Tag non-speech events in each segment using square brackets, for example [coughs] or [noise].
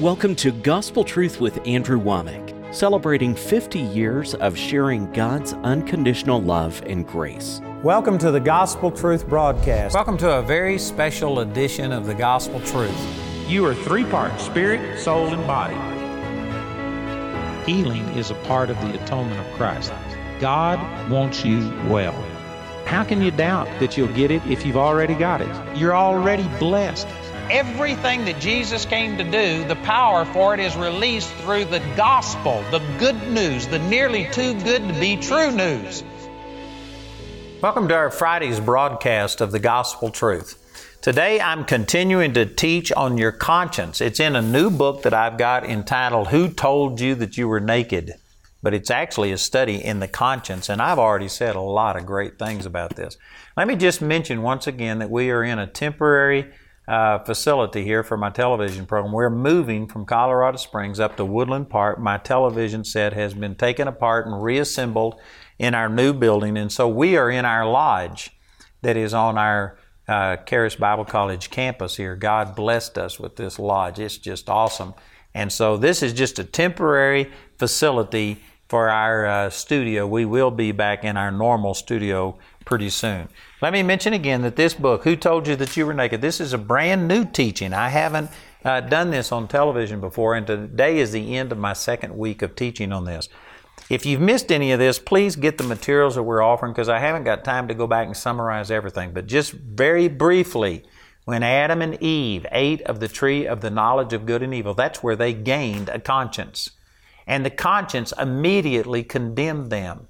Welcome to Gospel Truth with Andrew Wommack, celebrating 50 years of sharing God's unconditional love and grace. Welcome to the Gospel Truth broadcast. Welcome to a very special edition of the Gospel Truth. You are three parts spirit, soul, and body. Healing is a part of the atonement of Christ. God wants you well. How can you doubt that you'll get it if you've already got it? You're already blessed. Everything that Jesus came to do, the power for it is released through the gospel, the good news, the nearly too good to be true news. Welcome to our Friday's broadcast of the Gospel Truth. Today I'm continuing to teach on your conscience. It's in a new book that I've got entitled Who Told You That You Were Naked? But it's actually a study in the conscience, and I've already said a lot of great things about this. Let me just mention once again that we are in a temporary uh, facility here for my television program. We're moving from Colorado Springs up to Woodland Park. My television set has been taken apart and reassembled in our new building, and so we are in our lodge that is on our uh, Charis Bible College campus here. God blessed us with this lodge. It's just awesome. And so this is just a temporary facility for our uh, studio. We will be back in our normal studio pretty soon. Let me mention again that this book, Who Told You That You Were Naked, this is a brand new teaching. I haven't uh, done this on television before, and today is the end of my second week of teaching on this. If you've missed any of this, please get the materials that we're offering because I haven't got time to go back and summarize everything. But just very briefly, when Adam and Eve ate of the tree of the knowledge of good and evil, that's where they gained a conscience. And the conscience immediately condemned them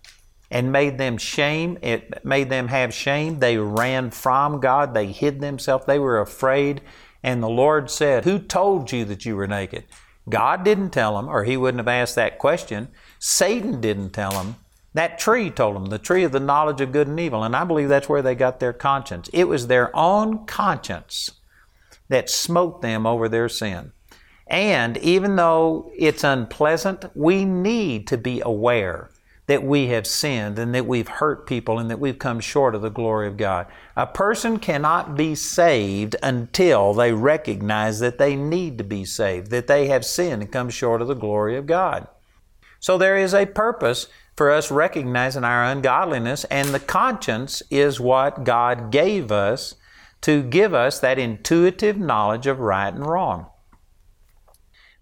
and made them shame. It made them have shame. They ran from God. They hid themselves. They were afraid. And the Lord said, Who told you that you were naked? God didn't tell them, or He wouldn't have asked that question. Satan didn't tell them. That tree told them, the tree of the knowledge of good and evil. And I believe that's where they got their conscience. It was their own conscience that smote them over their sin. And even though it's unpleasant, we need to be aware that we have sinned and that we've hurt people and that we've come short of the glory of God. A person cannot be saved until they recognize that they need to be saved, that they have sinned and come short of the glory of God. So there is a purpose for us recognizing our ungodliness, and the conscience is what God gave us to give us that intuitive knowledge of right and wrong.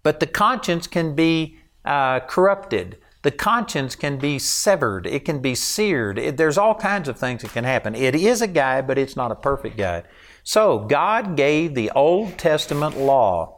But the conscience can be uh, corrupted the conscience can be severed, it can be seared. It, there's all kinds of things that can happen. It is a guide, but it's not a perfect guide. So, God gave the Old Testament law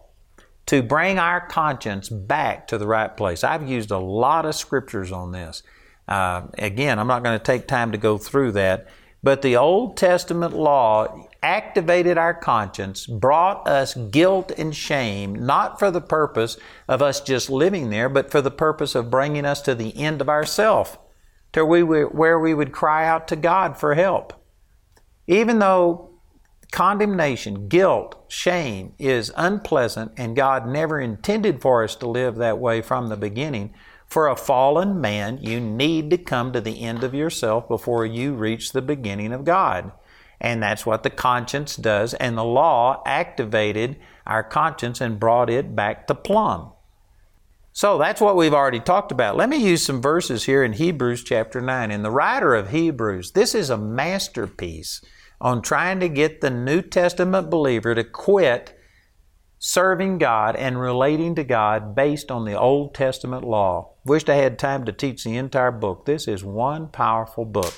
to bring our conscience back to the right place. I've used a lot of scriptures on this. Uh, again, I'm not going to take time to go through that, but the Old Testament law activated our conscience, brought us guilt and shame, not for the purpose of us just living there, but for the purpose of bringing us to the end of ourself, to where we would cry out to God for help. Even though condemnation, guilt, shame is unpleasant, and God never intended for us to live that way from the beginning, for a fallen man, you need to come to the end of yourself before you reach the beginning of God. And that's what the conscience does. And the law activated our conscience and brought it back to plumb. So that's what we've already talked about. Let me use some verses here in Hebrews chapter 9. In the writer of Hebrews, this is a masterpiece on trying to get the New Testament believer to quit serving God and relating to God based on the Old Testament law. Wished I had time to teach the entire book. This is one powerful book.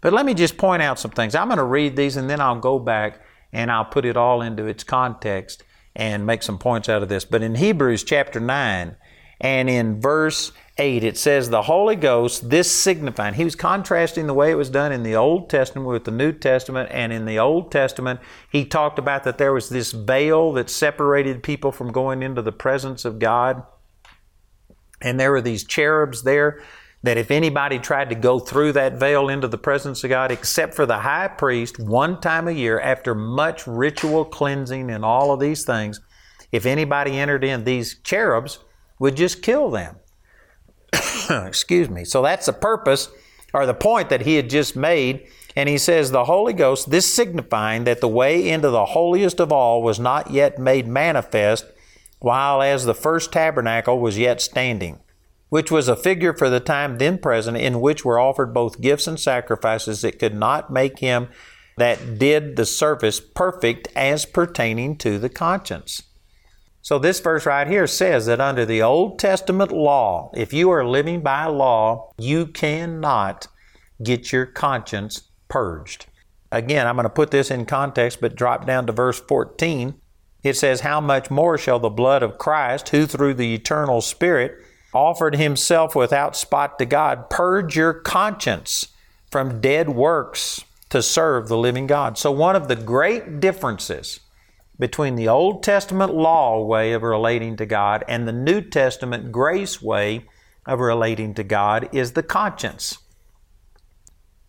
But let me just point out some things. I'm going to read these and then I'll go back and I'll put it all into its context and make some points out of this. But in Hebrews chapter 9 and in verse 8, it says, The Holy Ghost, this signifying. He was contrasting the way it was done in the Old Testament with the New Testament. And in the Old Testament, he talked about that there was this veil that separated people from going into the presence of God. And there were these cherubs there that if anybody tried to go through that veil into the presence of God, except for the high priest, one time a year, after much ritual cleansing and all of these things, if anybody entered in, these cherubs would just kill them. [coughs] Excuse me. So that's the purpose or the point that he had just made. And he says, The Holy Ghost, this signifying that the way into the holiest of all was not yet made manifest while as the first tabernacle was yet standing, which was a figure for the time then present, in which were offered both gifts and sacrifices that could not make him that did the service perfect as pertaining to the conscience. So, this verse right here says that under the Old Testament law, if you are living by law, you cannot get your conscience purged. Again, I'm going to put this in context, but drop down to verse 14. It says, How much more shall the blood of Christ, who through the eternal Spirit offered himself without spot to God, purge your conscience from dead works to serve the living God? So, one of the great differences between the Old Testament law way of relating to God and the New Testament grace way of relating to God is the conscience.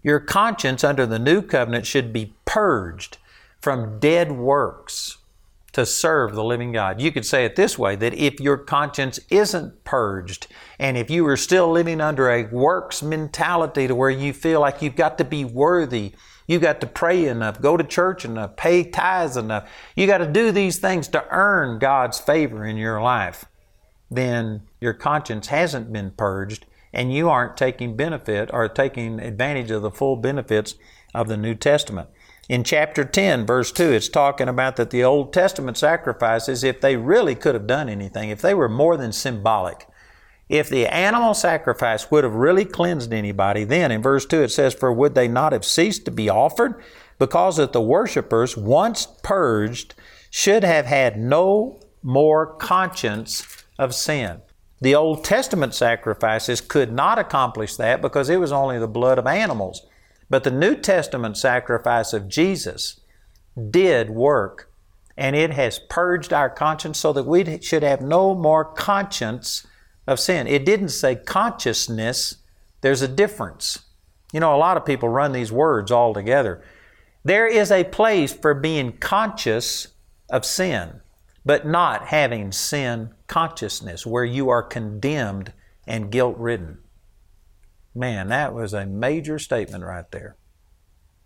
Your conscience under the new covenant should be purged from dead works to serve the living God. You could say it this way that if your conscience isn't purged, and if you are still living under a works mentality to where you feel like you've got to be worthy, you got to pray enough, go to church enough, pay tithes enough, you got to do these things to earn God's favor in your life, then your conscience hasn't been purged and you aren't taking benefit or taking advantage of the full benefits of the New Testament. In chapter 10, verse 2, it's talking about that the Old Testament sacrifices, if they really could have done anything, if they were more than symbolic, if the animal sacrifice would have really cleansed anybody, then in verse 2 it says, For would they not have ceased to be offered? Because that the worshippers, once purged, should have had no more conscience of sin. The Old Testament sacrifices could not accomplish that because it was only the blood of animals. But the New Testament sacrifice of Jesus did work, and it has purged our conscience so that we should have no more conscience of sin. It didn't say consciousness, there's a difference. You know, a lot of people run these words all together. There is a place for being conscious of sin but not having sin consciousness where you are condemned and guilt ridden. Man, that was a major statement right there.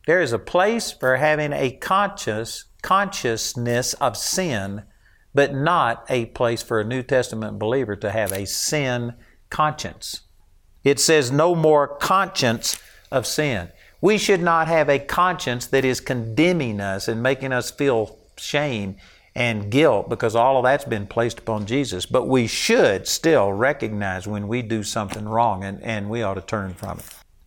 There is a place for having a conscious consciousness of sin, but not a place for a New Testament believer to have a sin conscience. It says no more conscience of sin. We should not have a conscience that is condemning us and making us feel shame and guilt because all of that's been placed upon Jesus. But we should still recognize when we do something wrong and, and we ought to turn from it.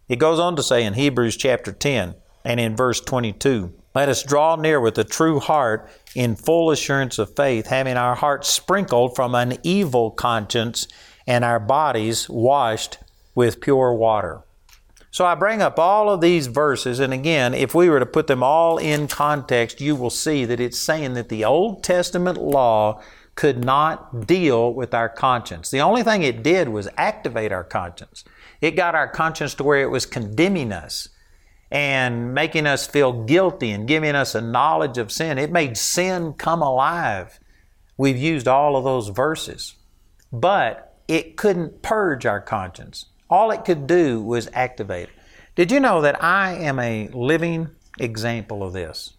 It goes on to say in Hebrews chapter 10 and in verse 22 Let us draw near with a true heart in full assurance of faith, having our hearts sprinkled from an evil conscience and our bodies washed with pure water. So I bring up all of these verses, and again, if we were to put them all in context, you will see that it's saying that the Old Testament law could not deal with our conscience. The only thing it did was activate our conscience. It got our conscience to where it was condemning us and making us feel guilty and giving us a knowledge of sin. It made sin come alive. We've used all of those verses. But it couldn't purge our conscience. All it could do was activate it. Did you know that I am a living example of this?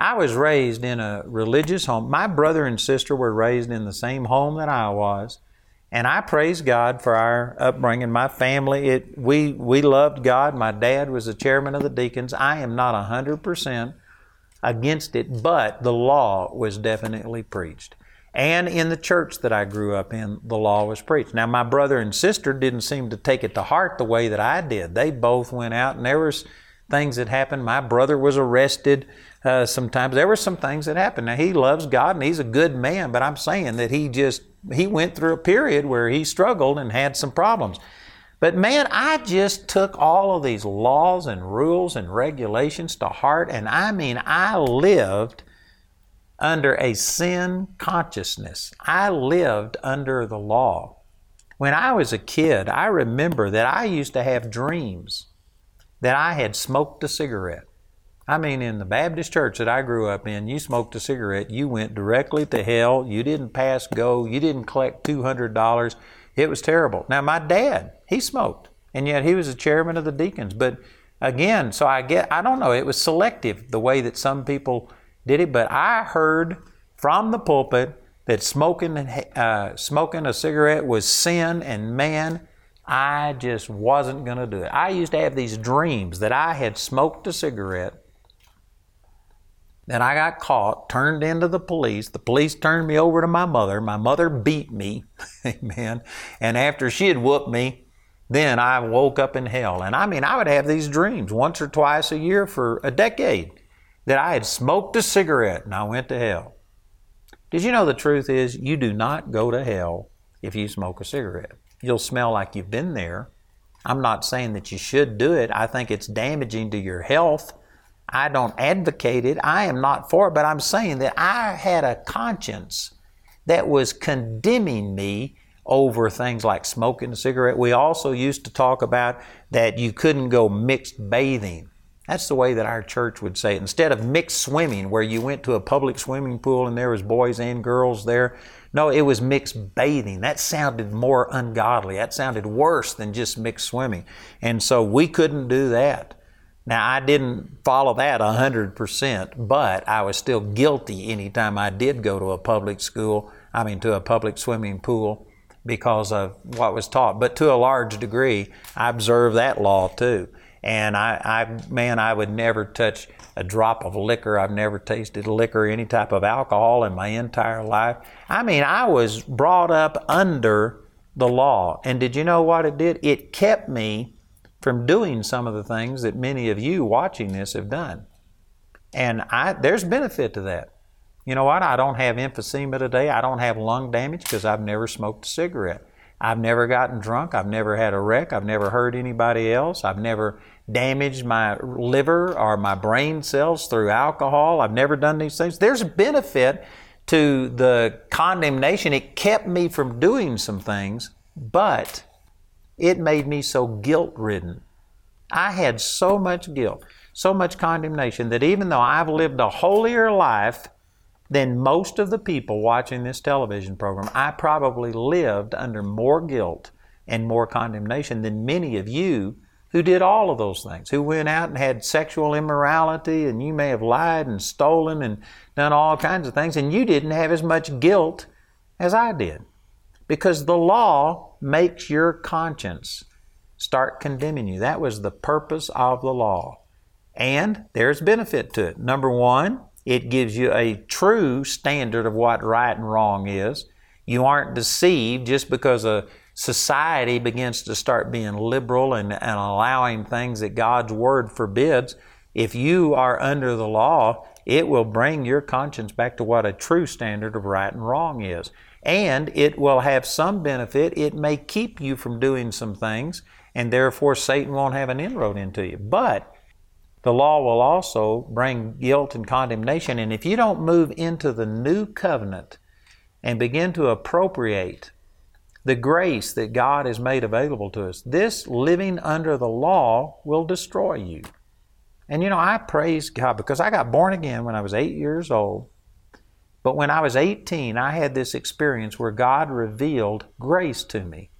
I was raised in a religious home. My brother and sister were raised in the same home that I was. And I praise God for our upbringing. My family, it, we, we loved God. My dad was the chairman of the deacons. I am not 100% against it, but the law was definitely preached. And in the church that I grew up in, the law was preached. Now, my brother and sister didn't seem to take it to heart the way that I did. They both went out, and there was things that happened. My brother was arrested. Uh, sometimes there were some things that happened. Now he loves God and he's a good man, but I'm saying that he just he went through a period where he struggled and had some problems. But man, I just took all of these laws and rules and regulations to heart, and I mean, I lived under a sin consciousness. I lived under the law. When I was a kid, I remember that I used to have dreams that I had smoked a cigarette. I mean, in the Baptist church that I grew up in, you smoked a cigarette, you went directly to hell. You didn't pass go. You didn't collect $200. It was terrible. Now, my dad, he smoked, and yet he was the chairman of the deacons. But again, so I get, I don't know, it was selective the way that some people did it, but I heard from the pulpit that smoking, uh, smoking a cigarette was sin, and man, I just wasn't going to do it. I used to have these dreams that I had smoked a cigarette, that I got caught, turned into the police. The police turned me over to my mother. My mother beat me, [laughs] amen. And after she had whooped me, then I woke up in hell. And I mean, I would have these dreams once or twice a year for a decade that I had smoked a cigarette and I went to hell. Did you know the truth is you do not go to hell if you smoke a cigarette? You'll smell like you've been there. I'm not saying that you should do it. I think it's damaging to your health. I don't advocate it. I am not for it, but I'm saying that I had a conscience that was condemning me over things like smoking a cigarette. We also used to talk about that you couldn't go mixed bathing. That's the way that our church would say it. Instead of mixed swimming, where you went to a public swimming pool and there was boys and girls there, no, it was mixed bathing. That sounded more ungodly. That sounded worse than just mixed swimming. And so we couldn't do that. Now, I didn't follow that 100%, but I was still guilty anytime I did go to a public school, I mean, to a public swimming pool because of what was taught. But to a large degree, I observed that law too. And I, I, man, I would never touch a drop of liquor. I've never tasted liquor, any type of alcohol in my entire life. I mean, I was brought up under the law. And did you know what it did? It kept me from doing some of the things that many of you watching this have done. And I, there's benefit to that. You know what? I don't have emphysema today. I don't have lung damage because I've never smoked a cigarette. I've never gotten drunk. I've never had a wreck. I've never hurt anybody else. I've never damaged my liver or my brain cells through alcohol. I've never done these things. There's a benefit to the condemnation. It kept me from doing some things, but it made me so guilt ridden. I had so much guilt, so much condemnation that even though I've lived a holier life than most of the people watching this television program, I probably lived under more guilt and more condemnation than many of you who did all of those things, who went out and had sexual immorality, and you may have lied and stolen and done all kinds of things, and you didn't have as much guilt as I did. Because the law makes your conscience start condemning you. That was the purpose of the law. And there's benefit to it. Number one, it gives you a true standard of what right and wrong is. You aren't deceived just because a society begins to start being liberal and, and allowing things that God's Word forbids. If you are under the law, it will bring your conscience back to what a true standard of right and wrong is. And it will have some benefit. It may keep you from doing some things, and therefore Satan won't have an inroad into you. But the law will also bring guilt and condemnation. And if you don't move into the new covenant and begin to appropriate the grace that God has made available to us, this living under the law will destroy you. And you know, I praise God because I got born again when I was eight years old. But when I was 18, I had this experience where God revealed grace to me.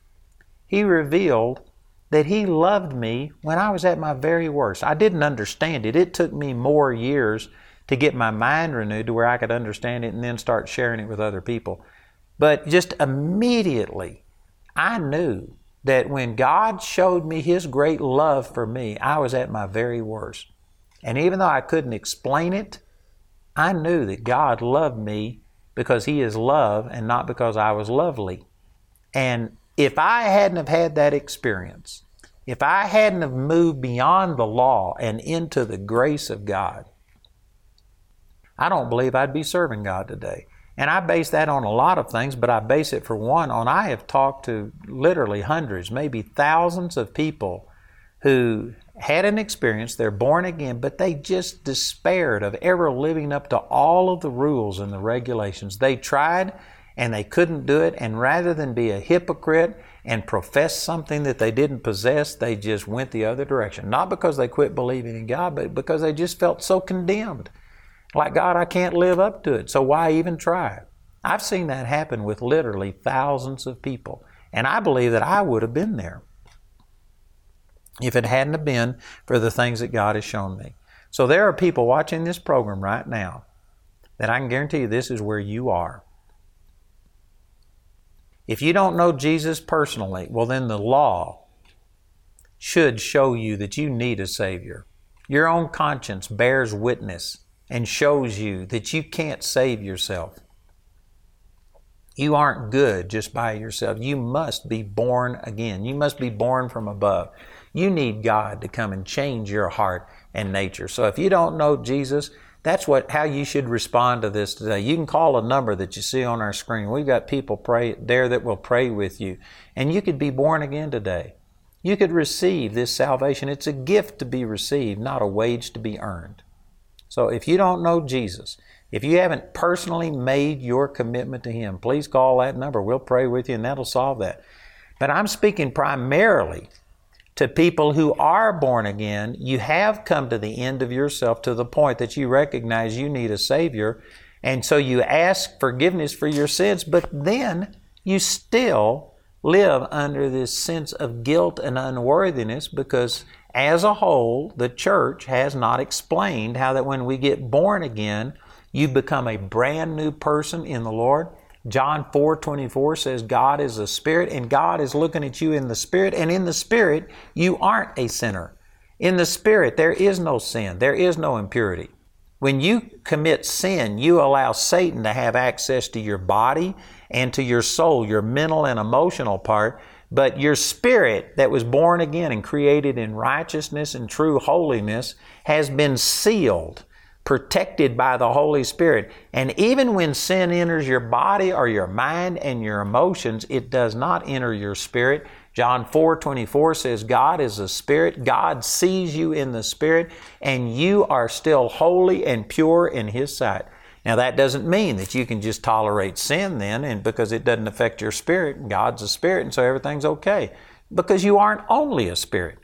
He revealed that He loved me when I was at my very worst. I didn't understand it. It took me more years to get my mind renewed to where I could understand it and then start sharing it with other people. But just immediately, I knew that when God showed me His great love for me, I was at my very worst. And even though I couldn't explain it, I knew that God loved me because He is love and not because I was lovely. And if I hadn't have had that experience, if I hadn't have moved beyond the law and into the grace of God, I don't believe I'd be serving God today. And I base that on a lot of things, but I base it for one on I have talked to literally hundreds, maybe thousands of people who had an experience, they're born again, but they just despaired of ever living up to all of the rules and the regulations. They tried and they couldn't do it. And rather than be a hypocrite and profess something that they didn't possess, they just went the other direction. Not because they quit believing in God, but because they just felt so condemned. Like, God, I can't live up to it, so why even try? I've seen that happen with literally thousands of people. And I believe that I would have been there if it hadn't have been for the things that God has shown me. So there are people watching this program right now that I can guarantee you this is where you are. If you don't know Jesus personally, well, then the law should show you that you need a Savior. Your own conscience bears witness and shows you that you can't save yourself. You aren't good just by yourself. You must be born again. You must be born from above. You need God to come and change your heart and nature. So if you don't know Jesus, that's what how you should respond to this today. You can call a number that you see on our screen. We've got people pray there that will pray with you, and you could be born again today. You could receive this salvation. It's a gift to be received, not a wage to be earned. So if you don't know Jesus, if you haven't personally made your commitment to Him, please call that number. We'll pray with you and that'll solve that. But I'm speaking primarily to people who are born again, you have come to the end of yourself to the point that you recognize you need a Savior. And so you ask forgiveness for your sins, but then you still live under this sense of guilt and unworthiness because, as a whole, the church has not explained how that when we get born again, you become a brand new person in the Lord. John 4 24 says God is a spirit, and God is looking at you in the spirit, and in the spirit, you aren't a sinner. In the spirit, there is no sin, there is no impurity. When you commit sin, you allow Satan to have access to your body and to your soul, your mental and emotional part. But your spirit that was born again and created in righteousness and true holiness has been sealed protected by the Holy Spirit. And even when sin enters your body or your mind and your emotions, it does not enter your spirit. John 4 24 says, God is a spirit. God sees you in the spirit, and you are still holy and pure in His sight. Now, that doesn't mean that you can just tolerate sin then, and because it doesn't affect your spirit. God's a spirit, and so everything's okay. Because you aren't only a spirit.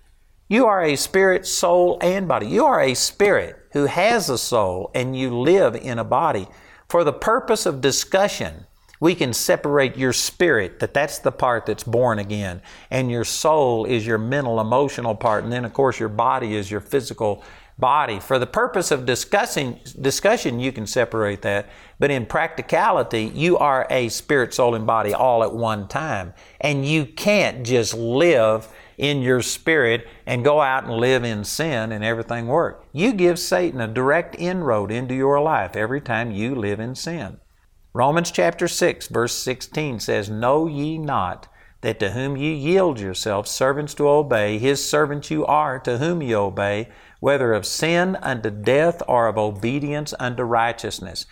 You are a spirit, soul, and body. You are a spirit who has a soul and you live in a body. For the purpose of discussion, we can separate your spirit, that that's the part that's born again, and your soul is your mental, emotional part, and then of course your body is your physical body. For the purpose of discussing discussion, you can separate that, but in practicality, you are a spirit, soul, and body all at one time, and you can't just live in your spirit and go out and live in sin and everything work. You give Satan a direct inroad into your life every time you live in sin. Romans chapter 6 verse 16 says, Know ye not that to whom ye yield yourselves servants to obey, his servants you are to whom ye obey, whether of sin unto death or of obedience unto righteousness.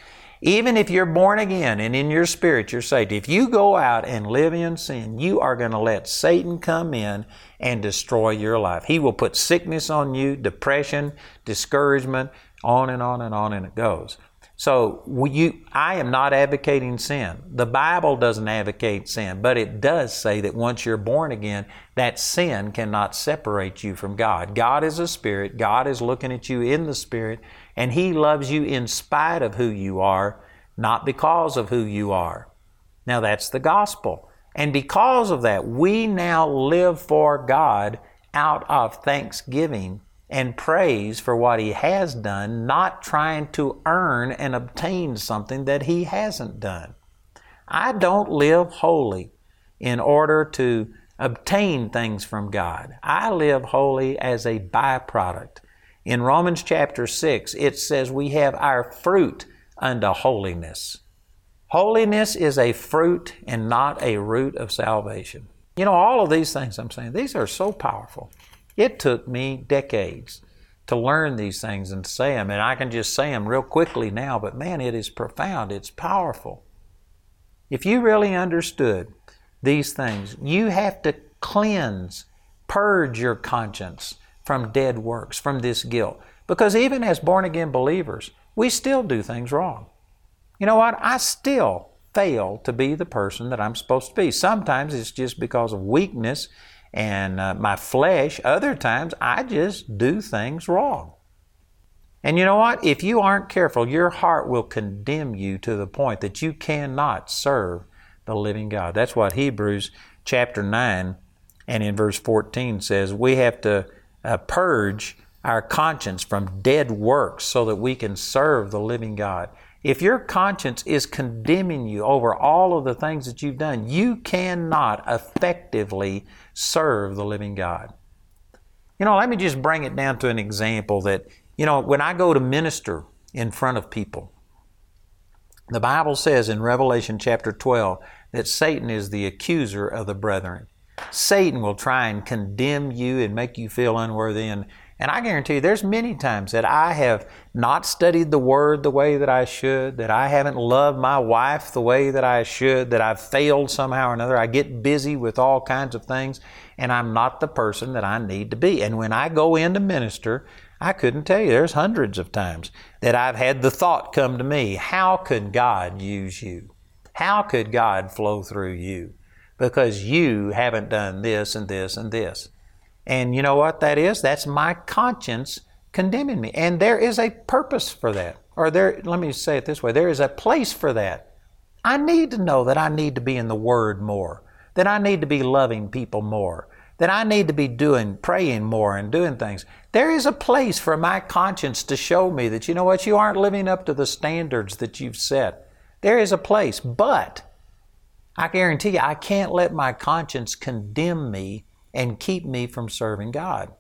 Even if you're born again and in your spirit you're saved, if you go out and live in sin, you are going to let Satan come in and destroy your life. He will put sickness on you, depression, discouragement, on and on and on and it goes. So you, I am not advocating sin. The Bible doesn't advocate sin, but it does say that once you're born again, that sin cannot separate you from God. God is a spirit. God is looking at you in the spirit, and He loves you in spite of who you are, not because of who you are. Now that's the gospel. And because of that, we now live for God out of thanksgiving and praise for what He has done, not trying to earn and obtain something that He hasn't done. I don't live holy in order to obtain things from God. I live holy as a byproduct. In Romans chapter 6, it says we have our fruit unto holiness. Holiness is a fruit and not a root of salvation. You know, all of these things I'm saying, these are so powerful. It took me decades to learn these things and say them, and I can just say them real quickly now, but man, it is profound. It's powerful. If you really understood these things, you have to cleanse, purge your conscience from dead works, from this guilt. Because even as born again believers, we still do things wrong. You know what? I still fail to be the person that I'm supposed to be. Sometimes it's just because of weakness and uh, my flesh. Other times I just do things wrong. And you know what? If you aren't careful, your heart will condemn you to the point that you cannot serve the living God. That's what Hebrews chapter 9 and in verse 14 says. We have to uh, purge our conscience from dead works so that we can serve the living God. If your conscience is condemning you over all of the things that you've done, you cannot effectively serve the living God. You know, let me just bring it down to an example that, you know, when I go to minister in front of people, the Bible says in Revelation chapter 12 that Satan is the accuser of the brethren. Satan will try and condemn you and make you feel unworthy. And, and I guarantee you, there's many times that I have not studied the Word the way that I should, that I haven't loved my wife the way that I should, that I've failed somehow or another. I get busy with all kinds of things, and I'm not the person that I need to be. And when I go in to minister, I couldn't tell you, there's hundreds of times that I've had the thought come to me how could God use you? How could God flow through you? Because you haven't done this and this and this. And you know what that is? That's my conscience condemning me. And there is a purpose for that. Or there, let me say it this way there is a place for that. I need to know that I need to be in the Word more, that I need to be loving people more, that I need to be doing, praying more and doing things. There is a place for my conscience to show me that, you know what, you aren't living up to the standards that you've set. There is a place, but I guarantee you, I can't let my conscience condemn me and keep me from serving God.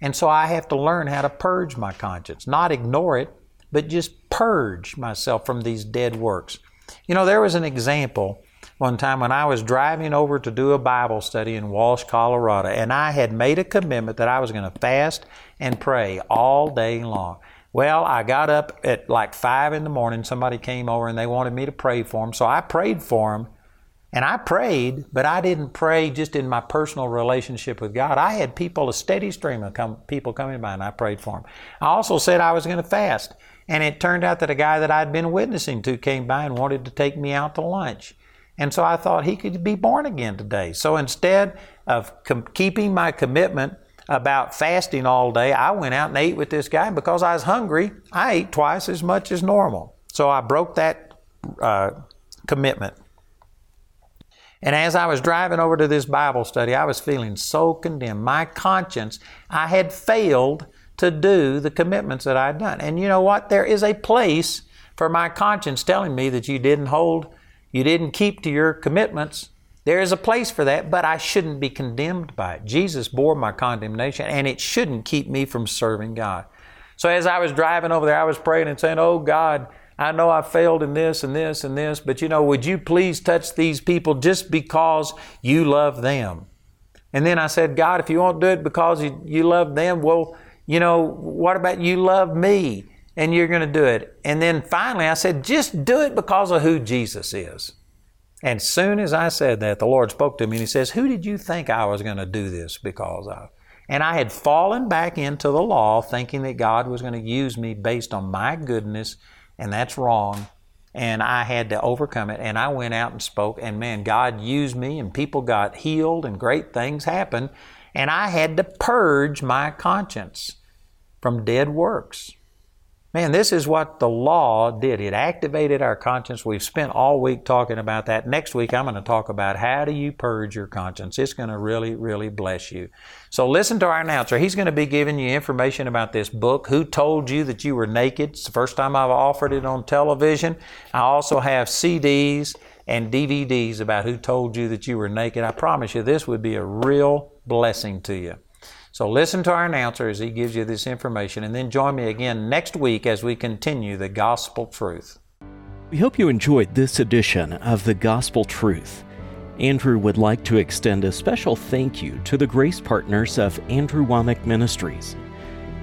And so I have to learn how to purge my conscience, not ignore it, but just purge myself from these dead works. You know, there was an example one time when I was driving over to do a Bible study in Walsh, Colorado, and I had made a commitment that I was going to fast and pray all day long. Well, I got up at like five in the morning. Somebody came over and they wanted me to pray for them. So I prayed for them. And I prayed, but I didn't pray just in my personal relationship with God. I had people, a steady stream of come, people coming by, and I prayed for them. I also said I was going to fast. And it turned out that a guy that I'd been witnessing to came by and wanted to take me out to lunch. And so I thought he could be born again today. So instead of com- keeping my commitment about fasting all day, I went out and ate with this guy. Because I was hungry, I ate twice as much as normal. So I broke that uh, commitment. And as I was driving over to this Bible study, I was feeling so condemned. My conscience, I had failed to do the commitments that I'd done. And you know what? There is a place for my conscience telling me that you didn't hold you didn't keep to your commitments. There is a place for that, but I shouldn't be condemned by it. Jesus bore my condemnation, and it shouldn't keep me from serving God. So as I was driving over there, I was praying and saying, Oh God, I know I failed in this and this and this, but you know, would you please touch these people just because you love them? And then I said, God, if you won't do it because you, love them, well, you know, what about you love me? and you're going to do it. And then finally, I said, just do it because of who Jesus is. And soon as I said that, the Lord spoke to me and He says, Who did you think I was going to do this because of? And I had fallen back into the law thinking that God was going to use me based on my goodness, and that's wrong. And I had to overcome it. And I went out and spoke, and man, God used me, and people got healed, and great things happened. And I had to purge my conscience from dead works. Man, this is what the law did. It activated our conscience. We've spent all week talking about that. Next week, I'm going to talk about how do you purge your conscience. It's going to really, really bless you. So listen to our announcer. He's going to be giving you information about this book. Who told you that you were naked? It's the first time I've offered it on television. I also have CDs and DVDs about who told you that you were naked. I promise you, this would be a real blessing to you. So listen to our announcer as he gives you this information, and then join me again next week as we continue the gospel truth. We hope you enjoyed this edition of the Gospel Truth. Andrew would like to extend a special thank you to the grace partners of Andrew Wommack Ministries.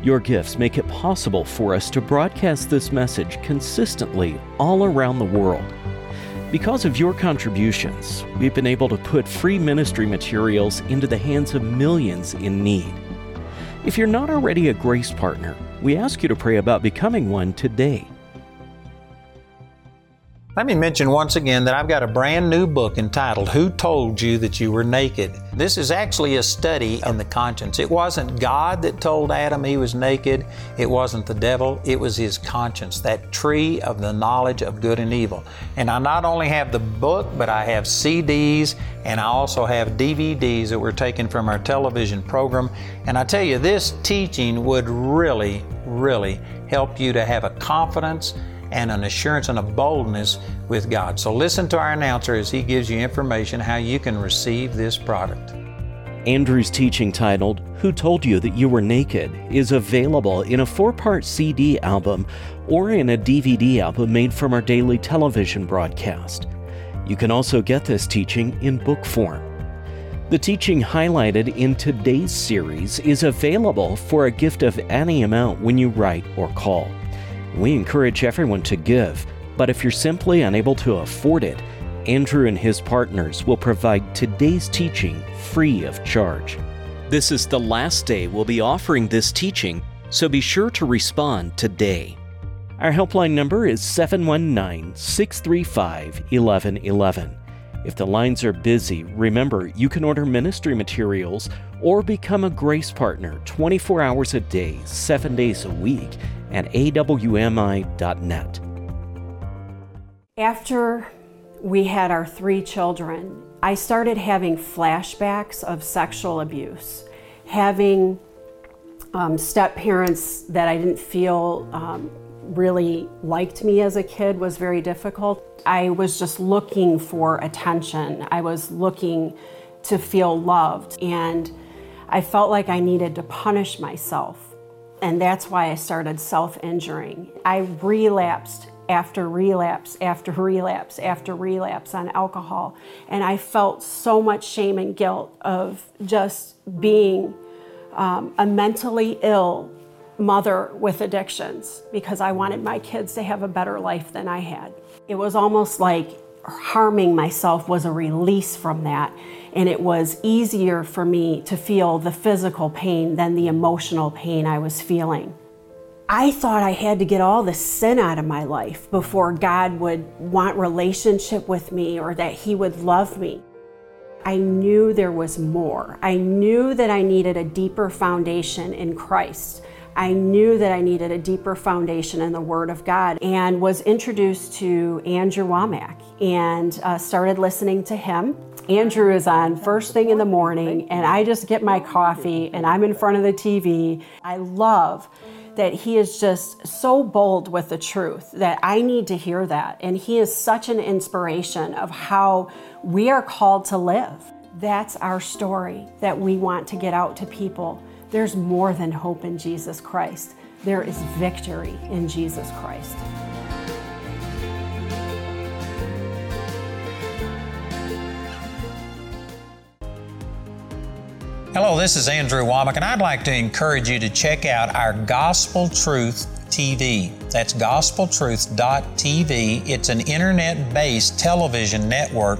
Your gifts make it possible for us to broadcast this message consistently all around the world. Because of your contributions, we've been able to put free ministry materials into the hands of millions in need. If you're not already a Grace Partner, we ask you to pray about becoming one today. Let me mention once again that I've got a brand new book entitled Who Told You That You Were Naked? This is actually a study on the conscience. It wasn't God that told Adam he was naked, it wasn't the devil, it was his conscience, that tree of the knowledge of good and evil. And I not only have the book, but I have CDs and I also have DVDs that were taken from our television program. And I tell you, this teaching would really, really help you to have a confidence and an assurance and a boldness with God. So listen to our announcer as he gives you information how you can receive this product. Andrew's teaching titled Who Told You That You Were Naked is available in a four part CD album or in a DVD album made from our daily television broadcast. You can also get this teaching in book form. The teaching highlighted in today's series is available for a gift of any amount when you write or call. We encourage everyone to give, but if you're simply unable to afford it, Andrew and his partners will provide today's teaching free of charge. This is the last day we'll be offering this teaching, so be sure to respond today. Our helpline number is 719 635 1111. If the lines are busy, remember you can order ministry materials or become a grace partner 24 hours a day, 7 days a week at awmi.net. After we had our three children, I started having flashbacks of sexual abuse, having um, step parents that I didn't feel um, really liked me as a kid was very difficult. I was just looking for attention. I was looking to feel loved. And I felt like I needed to punish myself. And that's why I started self injuring. I relapsed after relapse after relapse after relapse on alcohol. And I felt so much shame and guilt of just being um, a mentally ill mother with addictions because I wanted my kids to have a better life than I had. It was almost like harming myself was a release from that. And it was easier for me to feel the physical pain than the emotional pain I was feeling. I thought I had to get all the sin out of my life before God would want relationship with me or that he would love me. I knew there was more. I knew that I needed a deeper foundation in Christ. I knew that I needed a deeper foundation in the Word of God and was introduced to Andrew Wommack and uh, started listening to him. Andrew is on first thing in the morning, and I just get my coffee and I'm in front of the TV. I love that he is just so bold with the truth that I need to hear that. And he is such an inspiration of how we are called to live. That's our story that we want to get out to people there's more than hope in Jesus Christ. There is victory in Jesus Christ. Hello, this is Andrew Wommack, and I'd like to encourage you to check out our Gospel Truth TV. That's gospeltruth.tv. It's an internet based television network,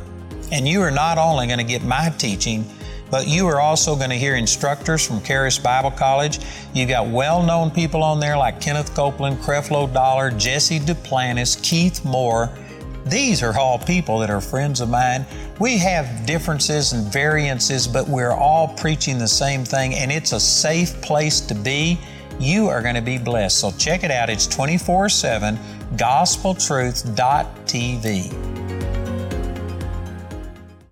and you are not only going to get my teaching, but you are also going to hear instructors from Charis Bible College. You've got well known people on there like Kenneth Copeland, Creflo Dollar, Jesse Duplantis, Keith Moore. These are all people that are friends of mine. We have differences and variances, but we're all preaching the same thing, and it's a safe place to be. You are going to be blessed. So check it out. It's 24 7 gospeltruth.tv.